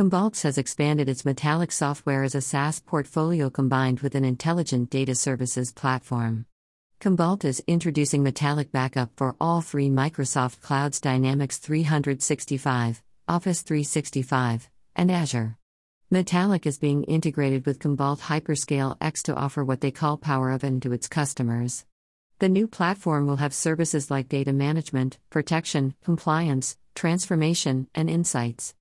Commvault's has expanded its Metallic software as a SaaS portfolio combined with an intelligent data services platform. Commvault is introducing Metallic Backup for all three Microsoft Clouds Dynamics 365, Office 365, and Azure. Metallic is being integrated with Commvault Hyperscale X to offer what they call Power of N to its customers. The new platform will have services like data management, protection, compliance, transformation, and insights.